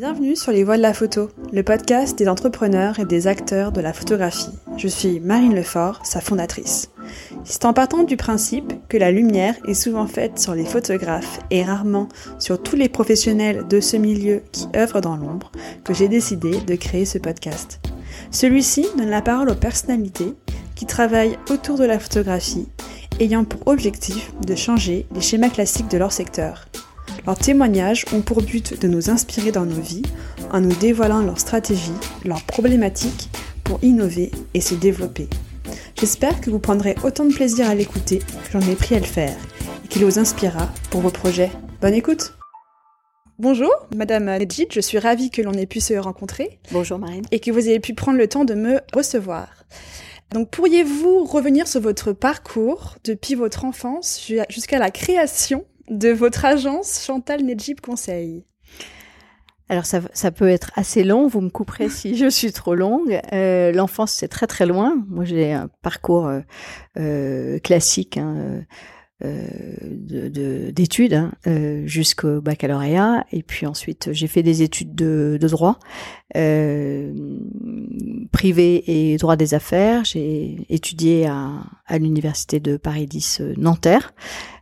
Bienvenue sur Les Voix de la Photo, le podcast des entrepreneurs et des acteurs de la photographie. Je suis Marine Lefort, sa fondatrice. C'est en partant du principe que la lumière est souvent faite sur les photographes et rarement sur tous les professionnels de ce milieu qui œuvrent dans l'ombre que j'ai décidé de créer ce podcast. Celui-ci donne la parole aux personnalités qui travaillent autour de la photographie, ayant pour objectif de changer les schémas classiques de leur secteur. Leurs témoignages ont pour but de nous inspirer dans nos vies en nous dévoilant leurs stratégies, leurs problématiques pour innover et se développer. J'espère que vous prendrez autant de plaisir à l'écouter que j'en ai pris à le faire et qu'il vous inspirera pour vos projets. Bonne écoute Bonjour, Madame Nedjid, je suis ravie que l'on ait pu se rencontrer. Bonjour Marine. Et que vous ayez pu prendre le temps de me recevoir. Donc pourriez-vous revenir sur votre parcours depuis votre enfance jusqu'à la création de votre agence Chantal Nedjib Conseil alors ça, peut être assez long, vous me couperez si je suis trop longue. Euh, L'enfance c'est très très loin. Moi j'ai un parcours euh, euh classique. Hein, d'études hein, jusqu'au baccalauréat et puis ensuite j'ai fait des études de, droit privé et droit des affaires j'ai étudié à, à l'université de Paris 10 euh, Nanterre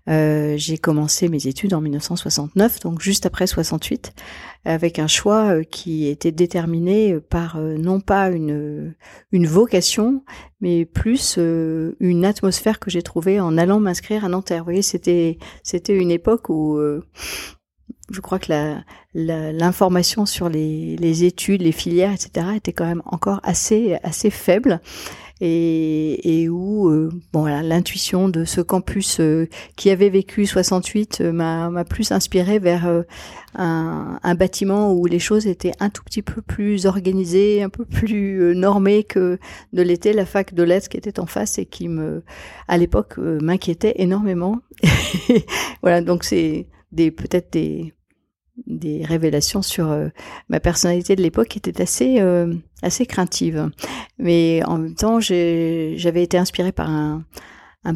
euh, j'ai commencé mes études en 1969, donc juste après 68, avec un choix euh, qui était déterminé par euh, non pas une, une vocation, mais plus une atmosphère que j'ai trouvée en allant m'inscrire à Nanterre. Vous voyez, c'était c'était une époque où je crois que la, l'information sur les, les études, les filières, etc., était quand même encore assez assez faible et, et où euh, bon l'intuition de ce campus euh, qui avait vécu 68 euh, m'a plus inspiré vers un, un, bâtiment où les choses étaient un tout petit peu plus organisées, un peu plus normées que de l'était la fac de lettres qui était en face et qui me à l'époque m'inquiétait énormément. voilà donc c'est des peut-être des révélations sur euh, ma personnalité de l'époque qui était assez euh, assez craintive. Mais en même temps, j'avais été inspirée par un,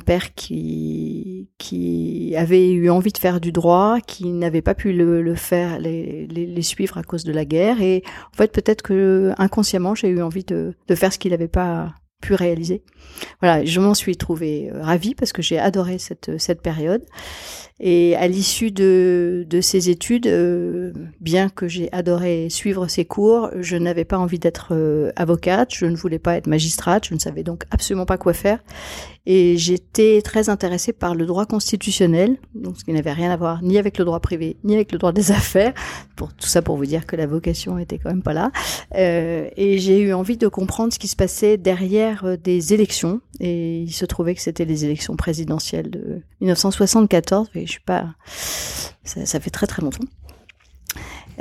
père qui qui avait eu envie de faire du droit, qui n'avait pas pu le, faire, les, suivre à cause de la guerre. Et en fait, peut-être que inconsciemment, j'ai eu envie de faire ce qu'il n'avait pas pu réaliser. Voilà, je m'en suis trouvée euh, ravie parce que j'ai adoré cette cette période. Et à l'issue de, de ces études, euh, bien que j'ai adoré suivre ces cours, je n'avais pas envie d'être euh, avocate, je ne voulais pas être magistrate, je ne savais donc absolument pas quoi faire. Et j'étais très intéressée par le droit constitutionnel, donc ce qui n'avait rien à voir ni avec le droit privé, ni avec le droit des affaires. Pour tout ça pour vous dire que la vocation était quand même pas là. Euh, et j'ai eu envie de comprendre ce qui se passait derrière euh, des élections. Et il se trouvait que c'était les élections présidentielles de 1974. Et je suis pas, ça, fait très très longtemps.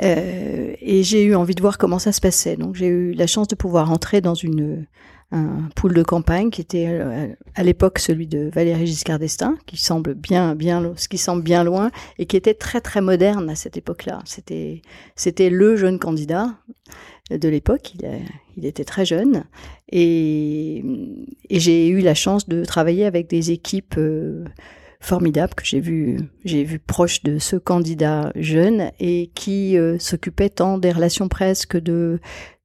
Euh, et j'ai eu envie de voir comment ça se passait. Donc j'ai eu la chance de pouvoir entrer dans une un pool de campagne qui était euh, à l'époque celui de Valéry Giscard d'Estaing, qui semble bien, bien, ce qui semble bien loin et qui était très très moderne à cette époque-là. C'était, c'était le jeune candidat de l'époque. Il, il, était très jeune et, j'ai eu la chance de travailler avec des équipes euh, formidables que j'ai vu, j'ai vu proches de ce candidat jeune et qui euh, s'occupaient tant des relations presse que de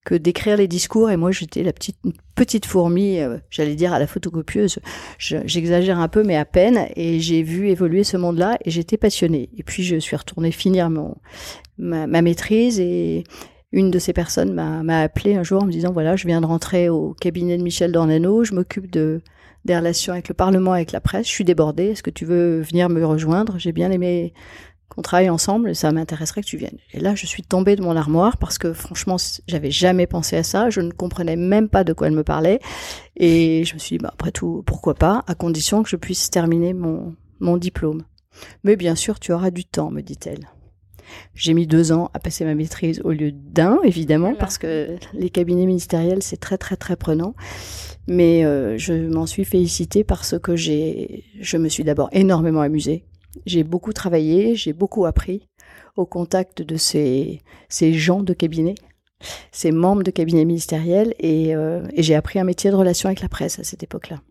que d'écrire les discours. Et moi, j'étais la petite petite fourmi, euh, j'allais dire à la photocopieuse. J'exagère un peu, mais à peine. Et j'ai vu évoluer ce monde-là et j'étais passionnée. Et puis, je suis retournée finir mon ma, maîtrise et une de ces personnes m'a appelé un jour en me disant voilà, je viens de rentrer au cabinet de Michel Dornano, je m'occupe de des relations avec le Parlement, avec la presse. Je suis débordée. Est-ce que tu veux venir me rejoindre? J'ai bien aimé qu'on travaille ensemble, ça m'intéresserait que tu viennes. Et là, je suis tombée de mon armoire parce que franchement, j'avais jamais pensé à ça, je ne comprenais même pas de quoi elle me parlait, et je me suis dit, bah, après tout, pourquoi pas, à condition que je puisse terminer mon, mon diplôme. Mais bien sûr, tu auras du temps, me dit-elle. J'ai mis deux ans à passer ma maîtrise au lieu d'un, évidemment, parce que les cabinets ministériels, c'est très, très, très prenant. Mais euh, je m'en suis félicitée parce que j'ai, je me suis d'abord énormément amusée. J'ai beaucoup travaillé, j'ai beaucoup appris au contact de ces, ces gens de cabinet, ces membres de cabinet ministériel, et, euh, et j'ai appris un métier de relation avec la presse à cette époque-là.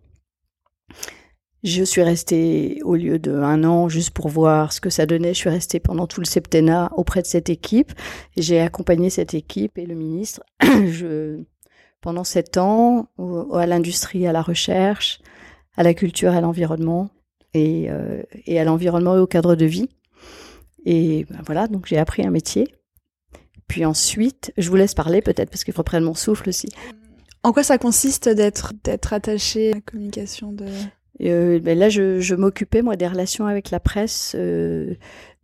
Je suis restée, au lieu de un an, juste pour voir ce que ça donnait, je suis restée pendant tout le septennat auprès de cette équipe. J'ai accompagné cette équipe et le ministre pendant sept ans à l'industrie, à la recherche, à la culture, à l'environnement et, euh, et à l'environnement et au cadre de vie. Et ben voilà, donc j'ai appris un métier. Puis ensuite, je vous laisse parler peut-être parce qu'il faut prendre mon souffle aussi. En quoi ça consiste d'être d'être attaché à la communication de euh, ben là, je, je m'occupais moi des relations avec la presse euh,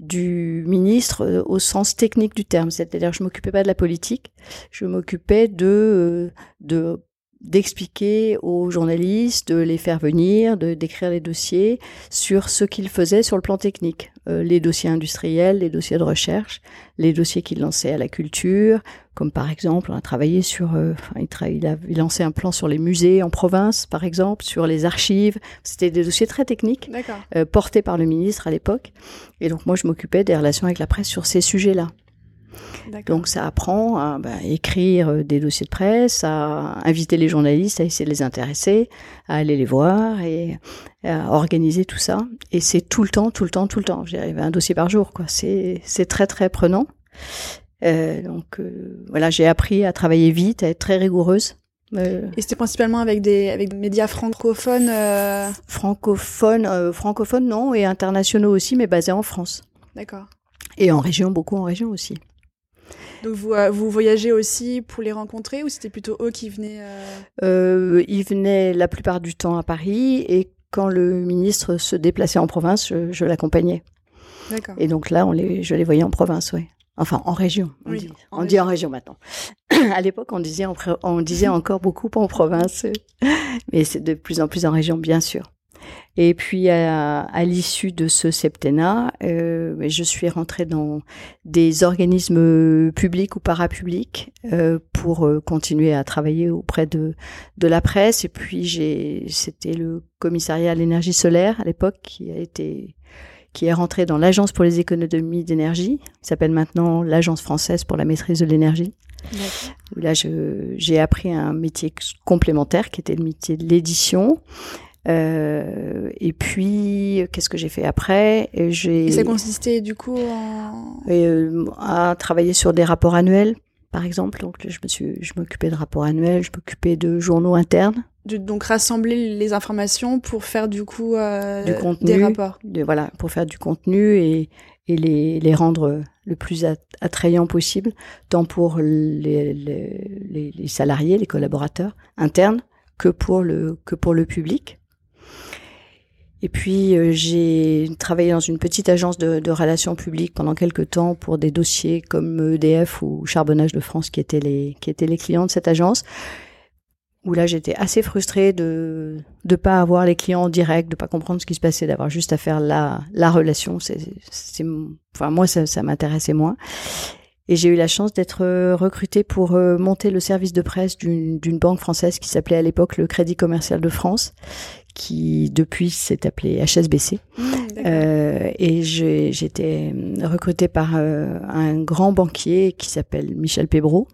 du ministre euh, au sens technique du terme, c'est-à-dire je m'occupais pas de la politique, je m'occupais de de d'expliquer aux journalistes, de les faire venir, de d'écrire les dossiers sur ce qu'ils faisaient sur le plan technique, euh, les dossiers industriels, les dossiers de recherche, les dossiers qu'ils lançaient à la culture, comme par exemple, on a travaillé sur, euh, il, il, a lancé un plan sur les musées en province, par exemple, sur les archives. C'était des dossiers très techniques, euh, portés par le ministre à l'époque. Et donc moi, je m'occupais des relations avec la presse sur ces sujets-là. Donc ça apprend à bah, écrire euh, des dossiers de presse, à inviter les journalistes, à essayer de les intéresser, à aller les voir et à organiser tout ça. Et c'est tout le temps, tout le temps, tout le temps. J'arrive à un dossier par jour, quoi. C'est très très prenant. Euh, donc euh, voilà, j'ai appris à travailler vite, à être très rigoureuse. Euh, et c'était principalement avec des avec des médias francophones. Francophones, francophones non, et internationaux aussi, mais basés en France. D'accord. Et en région, beaucoup en région aussi. Donc vous, euh, vous voyagez aussi pour les rencontrer ou c'était plutôt eux qui venaient euh... euh, Ils venaient la plupart du temps à Paris et quand le ministre se déplaçait en province, je, je l'accompagnais. D'accord. Et donc là, on les, je les voyais en province, oui. Enfin, en région. On, oui, dit, en on région. dit en région maintenant. à l'époque, on disait, on disait encore beaucoup en province, mais c'est de plus en plus en région, bien sûr. Et puis à, à l'issue de ce septennat, euh, je suis rentrée dans des organismes publics ou parapublics euh, pour euh, continuer à travailler auprès de de la presse. Et puis j'ai, c'était le commissariat à l'énergie solaire à l'époque qui a été qui est rentré dans l'agence pour les économies d'énergie, qui s'appelle maintenant l'agence française pour la maîtrise de l'énergie. Là, je, j'ai appris un métier complémentaire qui était le métier de l'édition. Euh, et puis, qu'est-ce que j'ai fait après? J'ai, ça consistait du coup en... euh, à travailler sur des rapports annuels, par exemple. Donc, je me suis, je m'occupais de rapports annuels, je m'occupais de journaux internes. De, donc rassembler les informations pour faire du coup euh, du contenu, des rapports. De, voilà, pour faire du contenu et, et les, les rendre le plus attrayant possible, tant pour les, les, les salariés, les collaborateurs internes, que pour le, que pour le public. Et puis euh, j'ai travaillé dans une petite agence de, de, relations publiques pendant quelques temps pour des dossiers comme EDF ou Charbonnage de France qui étaient les qui étaient les clients de cette agence. Où là j'étais assez frustrée de de pas avoir les clients en direct, de pas comprendre ce qui se passait, d'avoir juste à faire la la relation. C'est c'est enfin moi ça, ça m'intéressait moins. Et j'ai eu la chance d'être recrutée pour euh, monter le service de presse d'une banque française qui s'appelait à l'époque le Crédit Commercial de France, qui depuis s'est appelé HSBC. Mmh, euh, et j'étais recrutée par euh, un grand banquier qui s'appelle Michel Pébreau,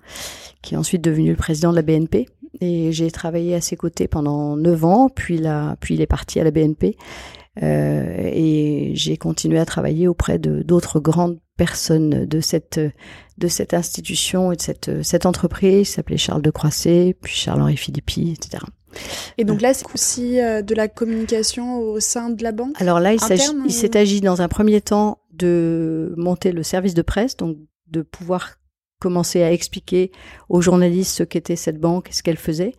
qui est ensuite devenu le président de la BNP. Et j'ai travaillé à ses côtés pendant neuf ans, puis, là, puis il est parti à la BNP. Euh, et j'ai continué à travailler auprès de d'autres grandes personnes de cette de cette institution et de cette cette entreprise qui s'appelait Charles de Croisset, puis Charles-Henri Philippi, etc. Et donc là, c'est aussi euh, de la communication au sein de la banque Alors là, il s'est agi dans un premier temps de monter le service de presse, donc de pouvoir commencer à expliquer aux journalistes ce qu'était cette banque et ce qu'elle faisait.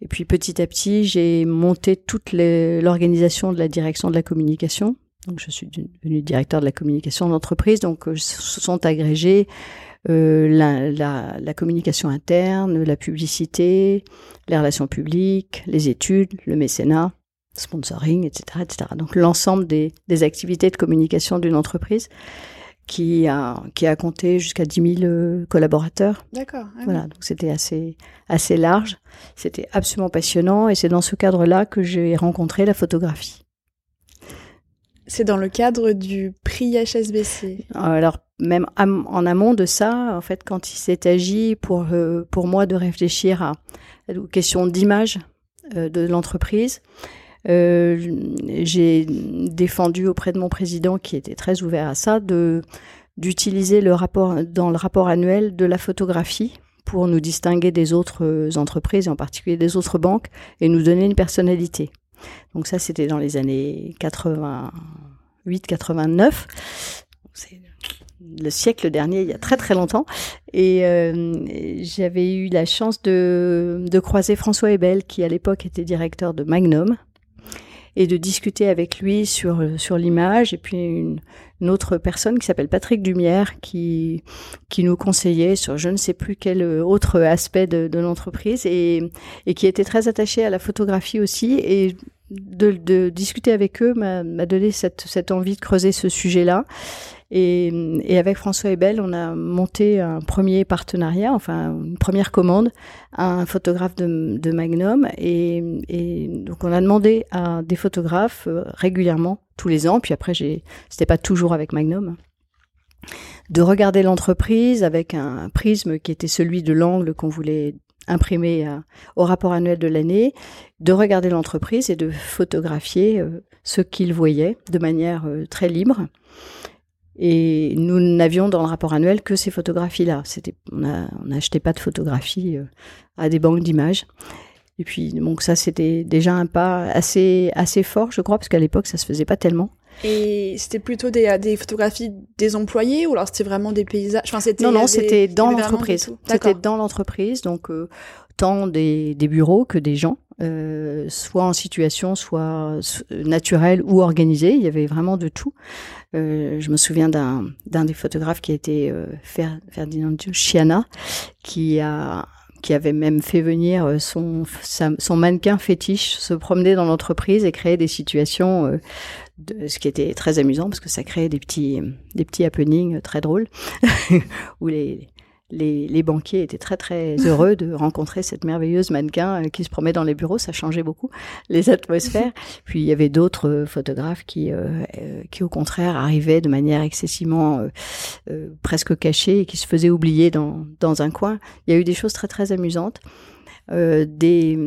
Et puis petit à petit, j'ai monté toute l'organisation de la direction de la communication. Donc je suis devenue directeur de la communication d'entreprise. Donc euh, se sont agrégés euh, la, la, la, communication interne, la publicité, les relations publiques, les études, le mécénat, sponsoring, etc., etc. Donc l'ensemble des, des activités de communication d'une entreprise qui a qui a compté jusqu'à 10 000 collaborateurs. D'accord. Ah voilà, donc c'était assez assez large. C'était absolument passionnant et c'est dans ce cadre-là que j'ai rencontré la photographie. C'est dans le cadre du prix HSBC. Alors même en amont de ça, en fait, quand il s'est agi pour pour moi de réfléchir à aux questions d'image de l'entreprise, j'ai défendu auprès de mon président, qui était très ouvert à ça, de d'utiliser le rapport dans le rapport annuel de la photographie pour nous distinguer des autres entreprises, en particulier des autres banques, et nous donner une personnalité. Donc ça, c'était dans les années 88-89. C'est le siècle dernier, il y a très très longtemps. Et euh, j'avais eu la chance de croiser François Ebel, qui à l'époque était directeur de Magnum, et de discuter avec lui sur sur l'image. Et puis une, autre personne qui s'appelle Patrick Dumière qui qui nous conseillait sur je ne sais plus quel autre aspect de, de l'entreprise et et qui était très attaché à la photographie aussi. Et de, de discuter avec eux m'a donné cette cette envie de creuser ce sujet-là et, avec François Ebel, on a monté un premier partenariat, enfin une première commande à un photographe de, Magnum. Et, donc on a demandé à des photographes euh, régulièrement, tous les ans, puis après c'était pas toujours avec Magnum, de regarder l'entreprise avec un prisme qui était celui de l'angle qu'on voulait imprimer euh, au rapport annuel de l'année, de regarder l'entreprise et de photographier euh, ce qu'ils voyaient de manière très libre. Et nous n'avions dans le rapport annuel que ces photographies-là. C'était, on n'achetait pas de photographies euh, à des banques d'images. Et puis, donc ça, c'était déjà un pas assez, assez fort, je crois, parce qu'à l'époque, ça se faisait pas tellement. Et c'était plutôt des, des photographies des employés ou alors c'était vraiment des paysages? Enfin, Non, non, c'était dans l'entreprise. C'était dans l'entreprise, donc euh, tant des, des bureaux que des gens. Euh, soit en situation, soit naturelle ou organisée. Il y avait vraiment de tout. Euh, je me souviens d'un des photographes qui a été euh, Ferdinand Chiana, qui a qui avait même fait venir euh, son mannequin fétiche se promener dans l'entreprise et créer des situations euh, de, ce qui était très amusant parce que ça créait des petits des petits happenings très drôles où les les, les, banquiers étaient très très heureux de rencontrer cette merveilleuse mannequin euh, qui se promet dans les bureaux. Ça changeait beaucoup les atmosphères. Puis il y avait d'autres euh, photographes qui, euh, qui au contraire arrivaient de manière excessivement presque cachée et qui se faisaient oublier dans, dans un coin. Il y a eu des choses très très amusantes. Euh, des,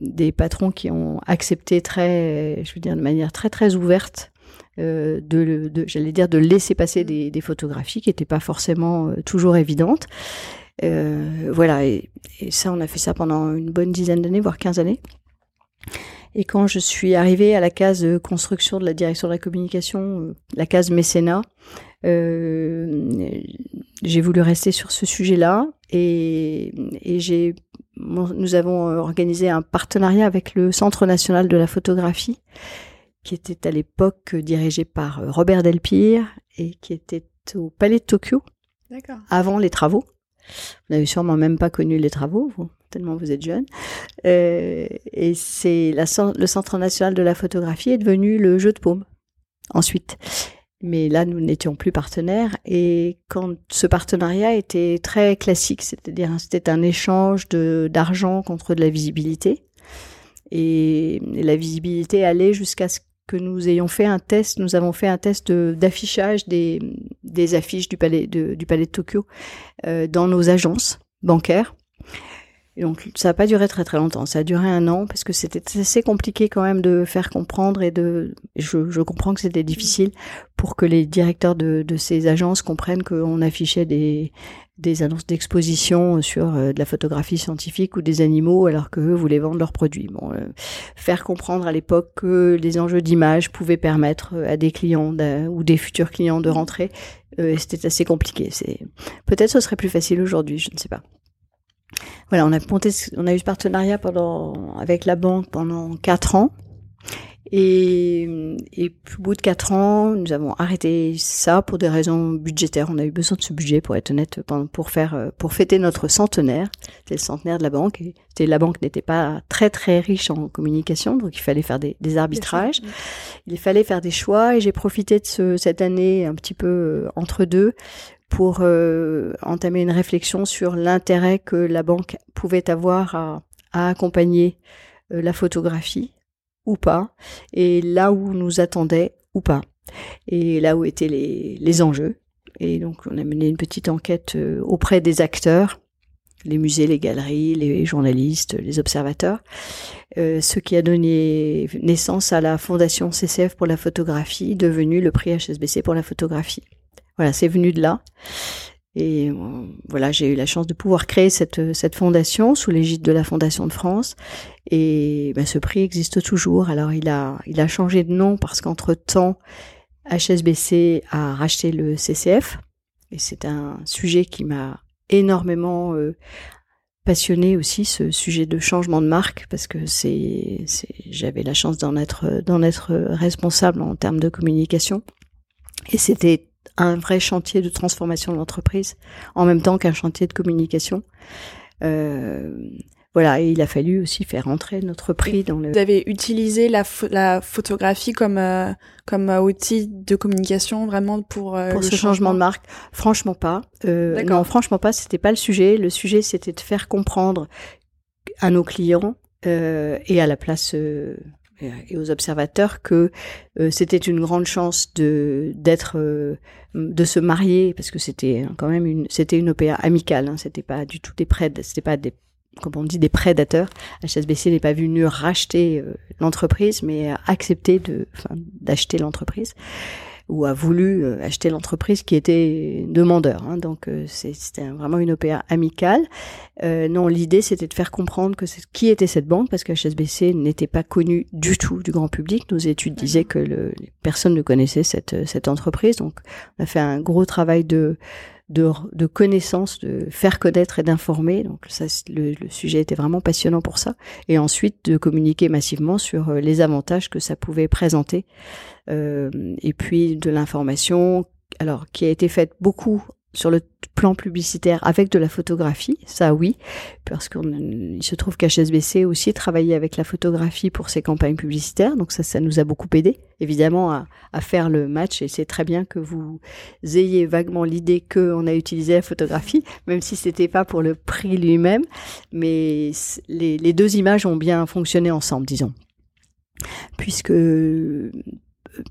des patrons qui ont accepté très, je veux dire, de manière très très ouverte euh, de, de j'allais dire, de laisser passer des, photographies qui n'étaient pas forcément euh, toujours évidentes. Euh, voilà, et, ça, on a fait ça pendant une bonne dizaine d'années, voire 15 années. Et quand je suis arrivée à la case construction de la direction de la communication, euh, la case mécénat, euh, j'ai voulu rester sur ce sujet-là et, et j'ai, nous avons organisé un partenariat avec le Centre national de la photographie qui était à l'époque dirigé par euh, Robert Delpire et qui était au Palais de Tokyo avant les travaux. Vous n'avez sûrement même pas connu les travaux, vous, tellement vous êtes jeune. Euh, et c'est le Centre national de la photographie est devenu le jeu de paume ensuite. Mais là, nous n'étions plus partenaires et quand ce partenariat était très classique, c'est-à-dire c'était un échange d'argent contre de la visibilité. Et la visibilité allait jusqu'à ce que nous ayons fait un test, nous avons fait un test d'affichage des, affiches du palais de, Tokyo euh, dans nos agences bancaires. Donc ça n'a pas duré très très longtemps, ça a duré un an parce que c'était assez compliqué quand même de faire comprendre et de, je, je comprends que c'était difficile pour que les directeurs de, de ces agences comprennent qu'on affichait des, des annonces d'exposition sur euh, de la photographie scientifique ou des animaux alors qu'eux voulaient vendre leurs produits. Bon, euh, faire comprendre à l'époque que les enjeux d'image pouvaient permettre euh, à des clients ou des futurs clients de rentrer, c'était assez compliqué. C'est peut-être ce serait plus facile aujourd'hui, je ne sais pas. Voilà, on a monté, on a eu ce partenariat pendant avec la banque pendant quatre ans. Et, et au bout de quatre ans, nous avons arrêté ça pour des raisons budgétaires. On a eu besoin de ce budget, pour être honnête, pour faire, pour fêter notre centenaire. C'était le centenaire de la banque. Et la banque n'était pas très très riche en communication, donc il fallait faire des, des arbitrages. Il fallait faire des choix. Et j'ai profité de ce, cette année un petit peu euh, entre deux pour euh, entamer une réflexion sur l'intérêt que la banque pouvait avoir à, à accompagner euh, la photographie ou pas, et là où nous attendait ou pas, et là où étaient les, les enjeux. Et donc on a mené une petite enquête euh, auprès des acteurs les musées, les galeries, les journalistes, les observateurs, euh, ce qui a donné naissance à la fondation CCF pour la photographie, devenue le prix HSBC pour la photographie. Voilà, c'est venu de là. Et euh, voilà, j'ai eu la chance de pouvoir créer cette, cette fondation sous l'égide de la Fondation de France. Et ben, ce prix existe toujours. Alors il a, il a changé de nom parce qu'entre temps, HSBC a racheté le CCF. Et c'est un sujet qui m'a énormément euh, passionné aussi, ce sujet de changement de marque, parce que c'est, j'avais la chance d'en être, d'en être responsable en termes de communication. Et c'était un vrai chantier de transformation de l'entreprise, en même temps qu'un chantier de communication. Euh, voilà, et il a fallu aussi faire entrer notre prix dans le. Vous avez utilisé la, la photographie comme euh, comme euh, outil de communication vraiment pour euh, pour ce changement. de marque. Franchement pas. Euh, non, franchement pas. C'était pas le sujet. Le sujet, c'était de faire comprendre à nos clients et à la place et aux observateurs que c'était une grande chance de d'être de se marier parce que c'était quand même une c'était une OPA amicale hein, c'était pas du tout des prêts c'était pas des comme on dit, des prédateurs. HSBC n'est pas venu racheter euh, l'entreprise, mais a accepté de, d'acheter l'entreprise ou a voulu euh, acheter l'entreprise qui était demandeur. Hein. donc euh, c'était vraiment une OPA amicale. non, l'idée c'était de faire comprendre que qui était cette banque parce que HSBC n'était pas connu du tout du grand public. Nos études disaient que le, personne ne connaissait cette, cette entreprise. Donc on a fait un gros travail de de, de connaissances, de faire connaître et d'informer. Donc ça, le, le, sujet était vraiment passionnant pour ça. Et ensuite de communiquer massivement sur euh, les avantages que ça pouvait présenter. Euh, et puis de l'information, alors qui a été faite beaucoup sur le plan publicitaire avec de la photographie, ça oui, parce qu'il se trouve qu'HSBC aussi travaillait avec la photographie pour ses campagnes publicitaires, donc ça, ça nous a beaucoup aidé, évidemment, à, faire le match, et c'est très bien que vous ayez vaguement l'idée qu'on a utilisé la photographie, même si c'était pas pour le prix lui-même, mais les, les deux images ont bien fonctionné ensemble, disons. Puisque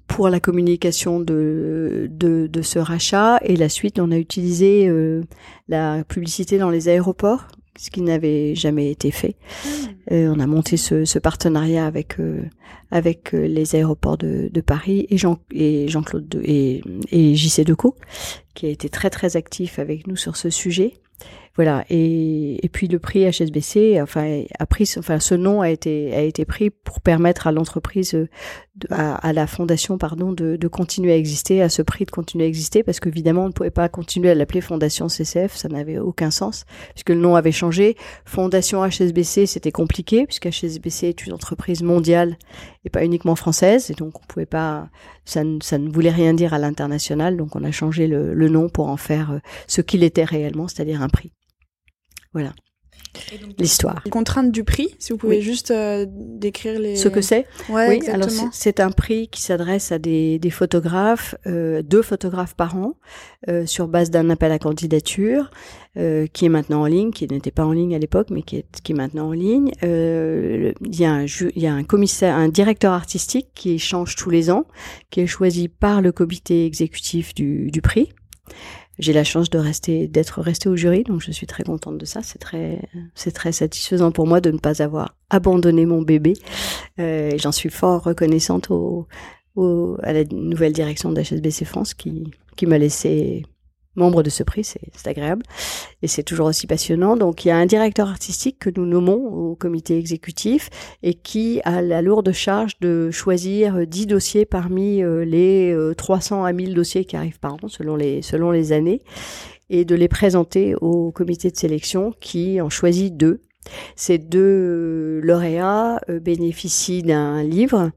pour la communication de, de, de, ce rachat et la suite on a utilisé euh, la publicité dans les aéroports ce qui n'avait jamais été fait. Hmm. Euh, on a monté ce, ce partenariat avec euh, avec les aéroports de, de Paris et Jean et Jean-Claude et, et JC Deco qui a été très très actif avec nous sur ce sujet. Voilà. Et, et puis le prix HSBC, enfin, a pris, enfin, ce nom a été a été pris pour permettre à l'entreprise, à, à, la fondation, pardon, de, de, continuer à exister, à ce prix de continuer à exister, parce qu'évidemment, on ne pouvait pas continuer à l'appeler Fondation CCF, ça n'avait aucun sens, puisque le nom avait changé. Fondation HSBC, c'était compliqué, puisque HSBC est une entreprise mondiale et pas uniquement française, et donc on pouvait pas, ça, ça ne voulait rien dire à l'international, donc on a changé le, le nom pour en faire euh, ce qu'il était réellement, c'est-à-dire un prix. Voilà. L'histoire. Les contraintes du prix, si vous pouvez juste euh, décrire les. Ce que c'est. Ouais, oui, alors c'est un prix qui s'adresse à des, des photographes, euh, deux photographes par an, euh, sur base d'un appel à candidature, qui est maintenant en ligne, qui n'était pas en ligne à l'époque, mais qui est, qui est maintenant en ligne. Il y a un il y a un commissaire, un directeur artistique qui change tous les ans, qui est choisi par le comité exécutif du, du prix j'ai la chance de rester, d'être restée au jury, donc je suis très contente de ça. C'est très, c'est très satisfaisant pour moi de ne pas avoir abandonné mon bébé. Euh, J'en suis fort reconnaissante au, au, à la nouvelle direction d'HSBC France qui, qui m'a laissé membre de ce prix, c'est agréable. Et c'est toujours aussi passionnant. Donc il y a un directeur artistique que nous nommons au comité exécutif et qui a la lourde charge de choisir 10 dossiers parmi euh, les 300 euh, à 1000 dossiers qui arrivent par an selon les, selon les années et de les présenter au comité de sélection qui en choisit deux. Ces deux lauréats euh, bénéficient d'un livre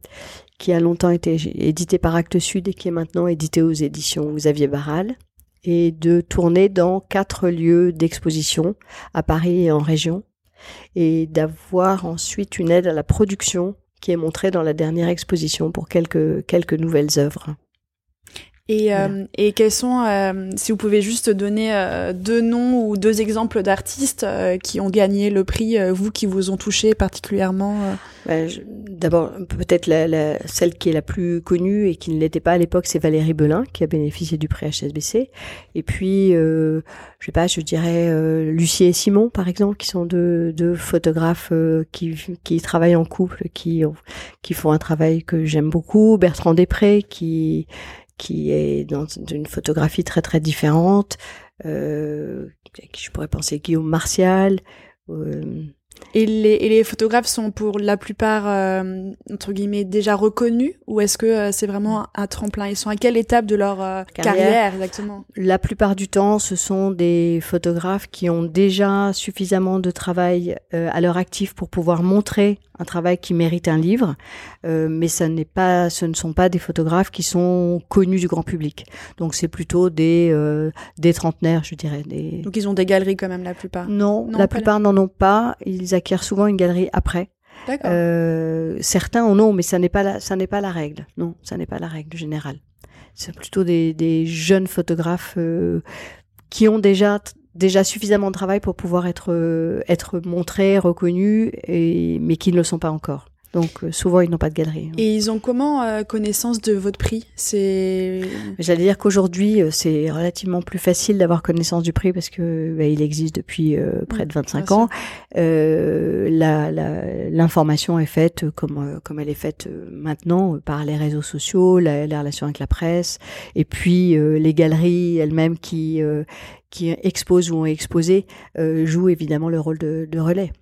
qui a longtemps été édité par Actes Sud et qui est maintenant édité aux éditions Xavier Barral et de tourner dans quatre lieux d'exposition à Paris et en région et d'avoir ensuite une aide à la production qui est montrée dans la dernière exposition pour quelques, quelques nouvelles œuvres. Et, euh, et quels sont, euh, si vous pouvez juste donner euh, deux noms ou deux exemples d'artistes qui ont gagné le prix, vous qui vous ont touché particulièrement bah, D'abord, peut-être la, la, celle qui est la plus connue et qui ne l'était pas à l'époque, c'est Valérie Belin, qui a bénéficié du prix HSBC. Et puis, je sais pas, je dirais Lucie et Simon, par exemple, qui sont deux, deux photographes qui, qui travaillent en couple, qui, qui font un travail que j'aime beaucoup. Bertrand Després, qui qui est dans une photographie très très différente. Euh, je pourrais penser Guillaume Martial. Euh, et les, et les photographes sont pour la plupart, euh, entre guillemets, déjà reconnus Ou est-ce que euh, c'est vraiment un tremplin? Ils sont à quelle étape de leur carrière. exactement? La plupart du temps, ce sont des photographes qui ont déjà suffisamment de travail à leur actif pour pouvoir montrer un travail qui mérite un livre, mais ça n'est pas, ce ne sont pas des photographes qui sont connus du grand public. Donc c'est plutôt des des trentenaires, je dirais. Des... Donc ils ont des galeries quand même la plupart. Non, la plupart n'en ont pas. Ils acquièrent souvent une galerie après. Euh, certains en ont, mais ça n'est pas la, ça n'est pas la règle. Non, ça n'est pas la règle générale. C'est plutôt des, des, jeunes photographes euh, qui ont déjà déjà suffisamment de travail pour pouvoir être euh, être montrés, reconnus, et, mais qui ne le sont pas encore. Donc euh, souvent ils n'ont pas de galerie. Hein. Et ils ont comment euh, connaissance de votre prix? C'est. J'allais dire qu'aujourd'hui euh, c'est relativement plus facile d'avoir connaissance du prix parce que bah, il existe depuis près de 25 ans. L'information la, est faite comme comme elle est faite maintenant par les réseaux sociaux, la, la, relation avec la presse, et puis les galeries elles-mêmes qui qui exposent ou ont exposé jouent évidemment le rôle de, de relais.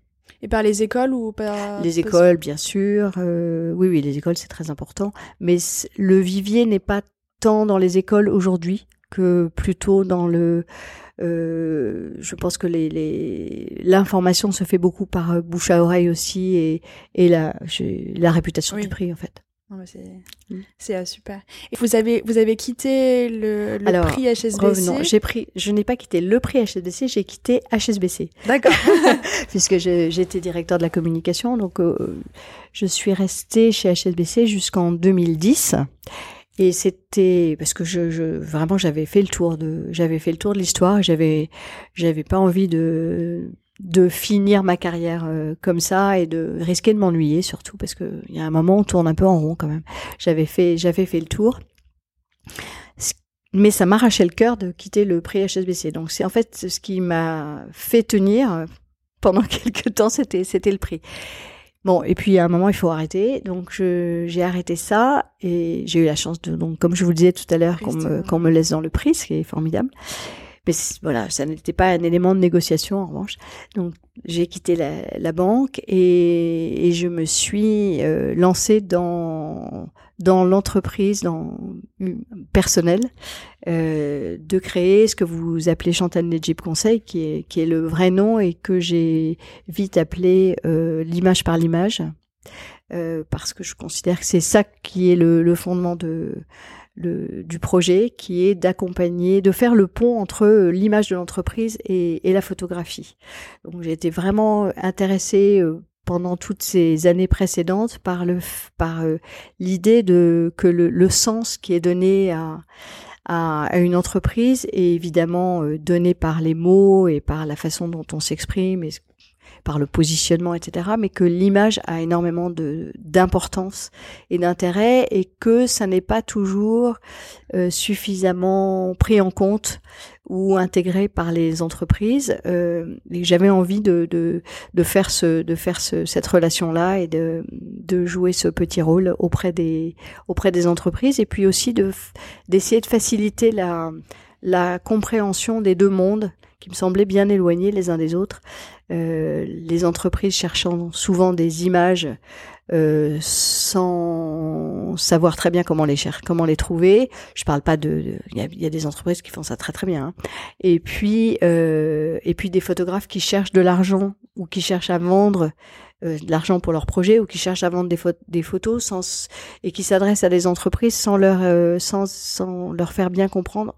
Et par les écoles ou par les écoles, bien sûr. Euh, oui, oui, les écoles c'est très important. Mais le vivier n'est pas tant dans les écoles aujourd'hui que plutôt dans le. Euh, je pense que les l'information se fait beaucoup par euh, bouche à oreille aussi et et la la réputation du prix en fait. Mm. C'est euh, super. Et vous avez vous avez quitté le, le prix HSBC. j'ai pris. Je n'ai pas quitté le prix HSBC, j'ai quitté HSBC. D'accord. Puisque j'étais directeur de la communication, donc euh, je suis restée chez HSBC jusqu'en 2010. Et c'était parce que je, je vraiment j'avais fait le tour de j'avais fait le tour de l'histoire. J'avais j'avais pas envie de de finir ma carrière euh, comme ça et de risquer de m'ennuyer surtout parce que il y a un moment on tourne un peu en rond quand même. J'avais fait j'avais fait le tour. Mais ça m'arrachait le cœur de quitter le prix HSBC. Donc c'est en fait ce qui m'a fait tenir euh, pendant quelques temps, c'était c'était le prix. Bon, et puis à un moment il faut arrêter. Donc j'ai arrêté ça et j'ai eu la chance de donc comme je vous le disais tout à l'heure qu'on me qu'on me laisse dans le prix, ce qui est formidable. Mais voilà, ça n'était pas un élément de négociation en revanche. Donc j'ai quitté la, banque et, je me suis euh, lancée dans dans l'entreprise, dans personnel, euh, de créer ce que vous appelez Chantal Nedjib Conseil, qui est qui est le vrai nom et que j'ai vite appelé euh, l'image par l'image, euh, parce que je considère que c'est ça qui est le fondement de du projet qui est d'accompagner, de faire le pont entre euh, l'image de l'entreprise et, la photographie. Donc j'ai été vraiment intéressée euh, pendant toutes ces années précédentes par le par euh, l'idée de que le, le, sens qui est donné à, à, à une entreprise est évidemment donné par les mots et par la façon dont on s'exprime et par le positionnement, etc., mais que l'image a énormément de d'importance et d'intérêt et que ça n'est pas toujours euh, suffisamment pris en compte ou intégré par les entreprises. Euh, J'avais envie de, de, de, faire ce de faire ce, cette relation là et de, de jouer ce petit rôle auprès des auprès des entreprises et puis aussi de d'essayer de faciliter la la compréhension des deux mondes qui me semblaient bien éloignés les uns des autres. Euh, les entreprises cherchant souvent des images euh, sans savoir très bien comment les chercher, comment les trouver. Je parle pas de, il y, a, des entreprises qui font ça très très bien. Hein. Et puis euh, et puis des photographes qui cherchent de l'argent ou qui cherchent à vendre euh, de l'argent pour leur projet ou qui cherchent à vendre des, des photos sans et qui s'adressent à des entreprises sans leur euh, sans, sans leur faire bien comprendre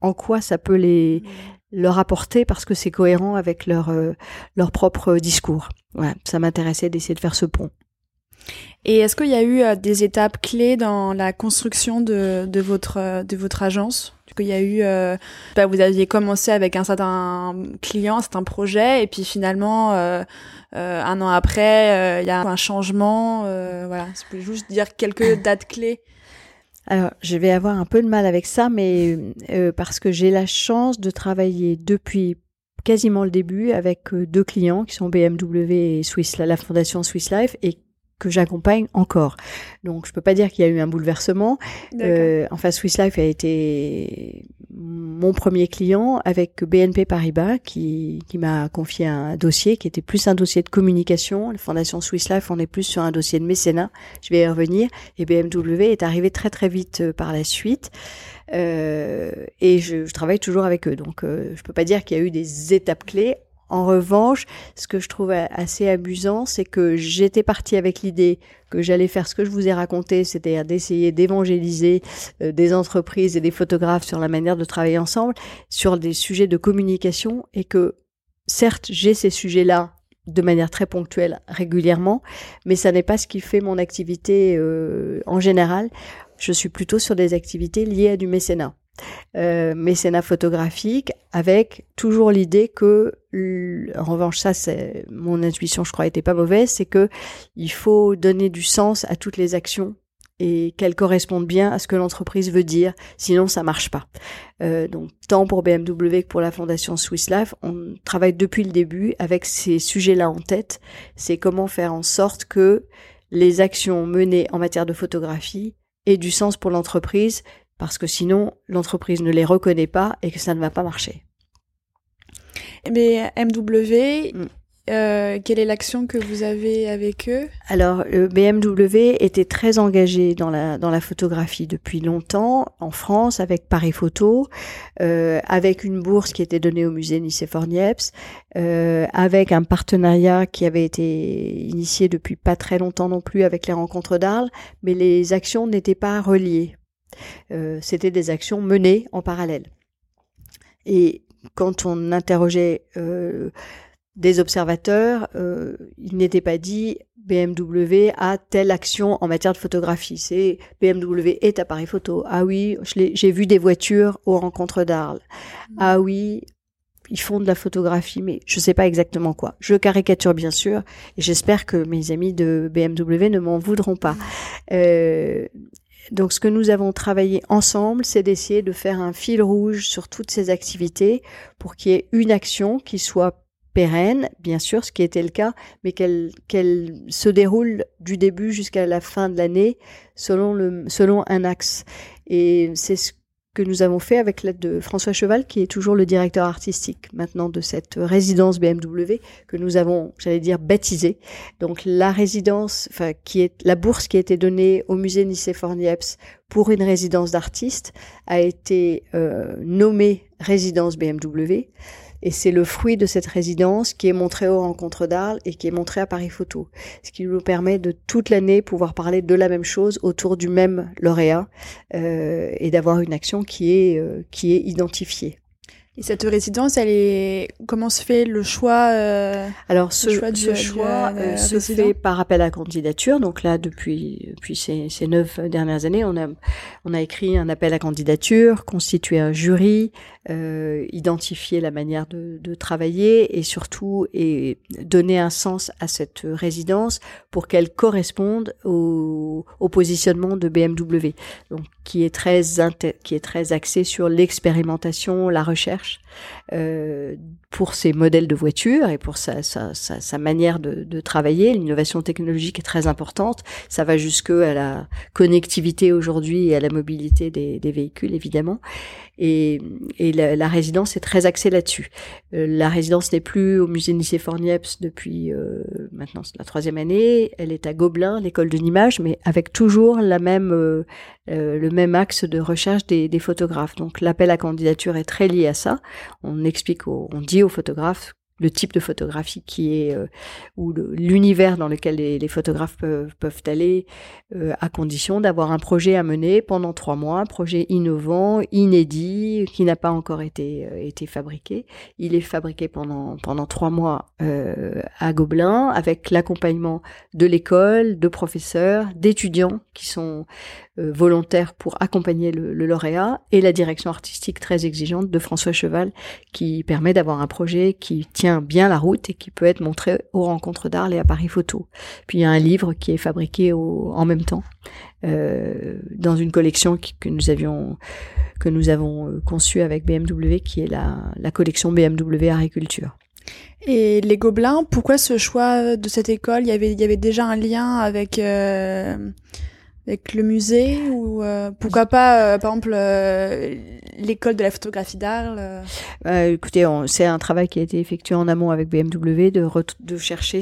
en quoi ça peut les. Leur apporter parce que c'est cohérent avec leur euh, leur propre discours. Ouais, ça m'intéressait d'essayer de faire ce pont. Et est-ce qu'il y a eu des étapes clés dans la construction de, de votre de votre agence? Qu'il y a eu, euh, bah, vous aviez commencé avec un certain client, un certain projet, et puis finalement, euh, euh, un an après, il y a un changement. voilà, je peux juste dire quelques dates clés. Alors, je vais avoir un peu de mal avec ça, mais parce que j'ai la chance de travailler depuis quasiment le début avec deux clients qui sont BMW et Swiss, la fondation Swiss Life, et que j'accompagne encore. Donc je peux pas dire qu'il y a eu un bouleversement. Euh, enfin, Swiss Life a été mon premier client avec BNP Paribas qui, m'a confié un dossier qui était plus un dossier de communication. La fondation Swiss Life, on est plus sur un dossier de mécénat. Je vais y revenir. Et BMW est arrivé très très vite euh, par la suite. Euh, et je, je, travaille toujours avec eux. Donc euh, je peux pas dire qu'il y a eu des étapes clés. En revanche, ce que je trouve assez amusant, c'est que j'étais partie avec l'idée que j'allais faire ce que je vous ai raconté, c'est-à-dire d'essayer d'évangéliser euh, des entreprises et des photographes sur la manière de travailler ensemble, sur des sujets de communication, et que certes, j'ai ces sujets-là de manière très ponctuelle régulièrement, mais ça n'est pas ce qui fait mon activité euh, en général. Je suis plutôt sur des activités liées à du mécénat euh, mécénat photographique avec toujours l'idée que en revanche ça c'est mon intuition je crois était pas mauvaise c'est que il faut donner du sens à toutes les actions et qu'elles correspondent bien à ce que l'entreprise veut dire, sinon ça marche pas. Euh, donc tant pour BMW que pour la fondation Swiss Life, on travaille depuis le début avec ces sujets-là en tête. C'est comment faire en sorte que les actions menées en matière de photographie aient du sens pour l'entreprise, parce que sinon l'entreprise ne les reconnaît pas et que ça ne va pas marcher. Mais MW, mm. euh, quelle est l'action que vous avez avec eux? Alors, le BMW était très engagé dans la dans la photographie depuis longtemps en France avec Paris Photo, euh, avec une bourse qui était donnée au musée Nicéphore-Niepce, euh, avec un partenariat qui avait été initié depuis pas très longtemps non plus avec les rencontres d'Arles, mais les actions n'étaient pas reliées. Euh, c'était des actions menées en parallèle. Et quand on interrogeait euh, des observateurs, euh, il n'était pas dit BMW a telle action en matière de photographie. C'est BMW est appareil photo. Ah oui, j'ai vu des voitures aux rencontres d'Arles. Ah oui, ils font de la photographie, mais je ne sais pas exactement quoi. Je caricature bien sûr, et j'espère que mes amis de BMW ne m'en voudront pas. Euh, donc ce que nous avons travaillé ensemble, c'est d'essayer de faire un fil rouge sur toutes ces activités pour qu'il y ait une action qui soit pérenne, bien sûr, ce qui était le cas, mais qu'elle se déroule du début jusqu'à la fin de l'année selon selon un axe. Et c'est ce que nous avons fait avec l'aide de François Cheval, qui est toujours le directeur artistique maintenant de cette résidence BMW que nous avons, j'allais dire, baptisée. Donc la résidence, enfin qui est la bourse qui a été donnée au musée Nicéphore Niepce pour une résidence d'artiste a été euh, nommée résidence BMW. Et c'est le fruit de cette résidence qui est montré aux rencontres d'Arles et qui est montré à Paris Photo. Ce qui nous permet de toute l'année pouvoir parler de la même chose autour du même lauréat euh, et d'avoir une action qui est, euh, qui est identifiée. Et cette résidence, elle est comment se fait le choix euh, Alors ce, choix, ce choix euh, se fait par appel à candidature. Donc là, depuis depuis ces, ces neuf dernières années, on a on a écrit un appel à candidature, constitué un jury, euh, identifier la manière de, de, travailler et surtout et donner un sens à cette résidence pour qu'elle corresponde au, au, positionnement de BMW, donc qui est très qui est très axé sur l'expérimentation, la recherche euh, pour ses modèles de voitures et pour sa, sa, sa, sa manière de, de travailler. L'innovation technologique est très importante. Ça va jusque à la connectivité aujourd'hui et à la mobilité des, des véhicules évidemment. Et, la, résidence est très axée là-dessus. Euh, la résidence n'est plus au musée Nicéphore Niepce depuis euh, maintenant la troisième année. Elle est à Gobelin, l'école de l'image, mais avec toujours la même euh, le même axe de recherche des, des photographes. Donc l'appel à candidature est très lié à ça. On explique, on dit aux photographes le type de photographie qui est euh, ou l'univers dans lequel les, photographes peuvent, aller, euh, à condition d'avoir un projet à mener pendant trois mois, un projet innovant, inédit, qui n'a pas encore été euh, été fabriqué. Il est fabriqué pendant pendant trois mois à Gobelin avec l'accompagnement de l'école, de professeurs, d'étudiants qui sont volontaires pour accompagner le, lauréat et la direction artistique très exigeante de François Cheval qui permet d'avoir un projet qui tient bien la route et qui peut être montré aux rencontres d'Arles et à Paris Photo. Puis il y a un livre qui est fabriqué en même temps euh, dans une collection que nous avions que nous avons euh, conçue avec BMW, qui est la, la collection BMW Agriculture. Et les Gobelins, pourquoi ce choix de cette école? Il y avait, il y avait déjà un lien avec euh, avec le musée ou euh, pourquoi pas euh, par exemple euh, l'école de la photographie d'Arles Écoutez, c'est un travail qui a été effectué en amont avec BMW de, de chercher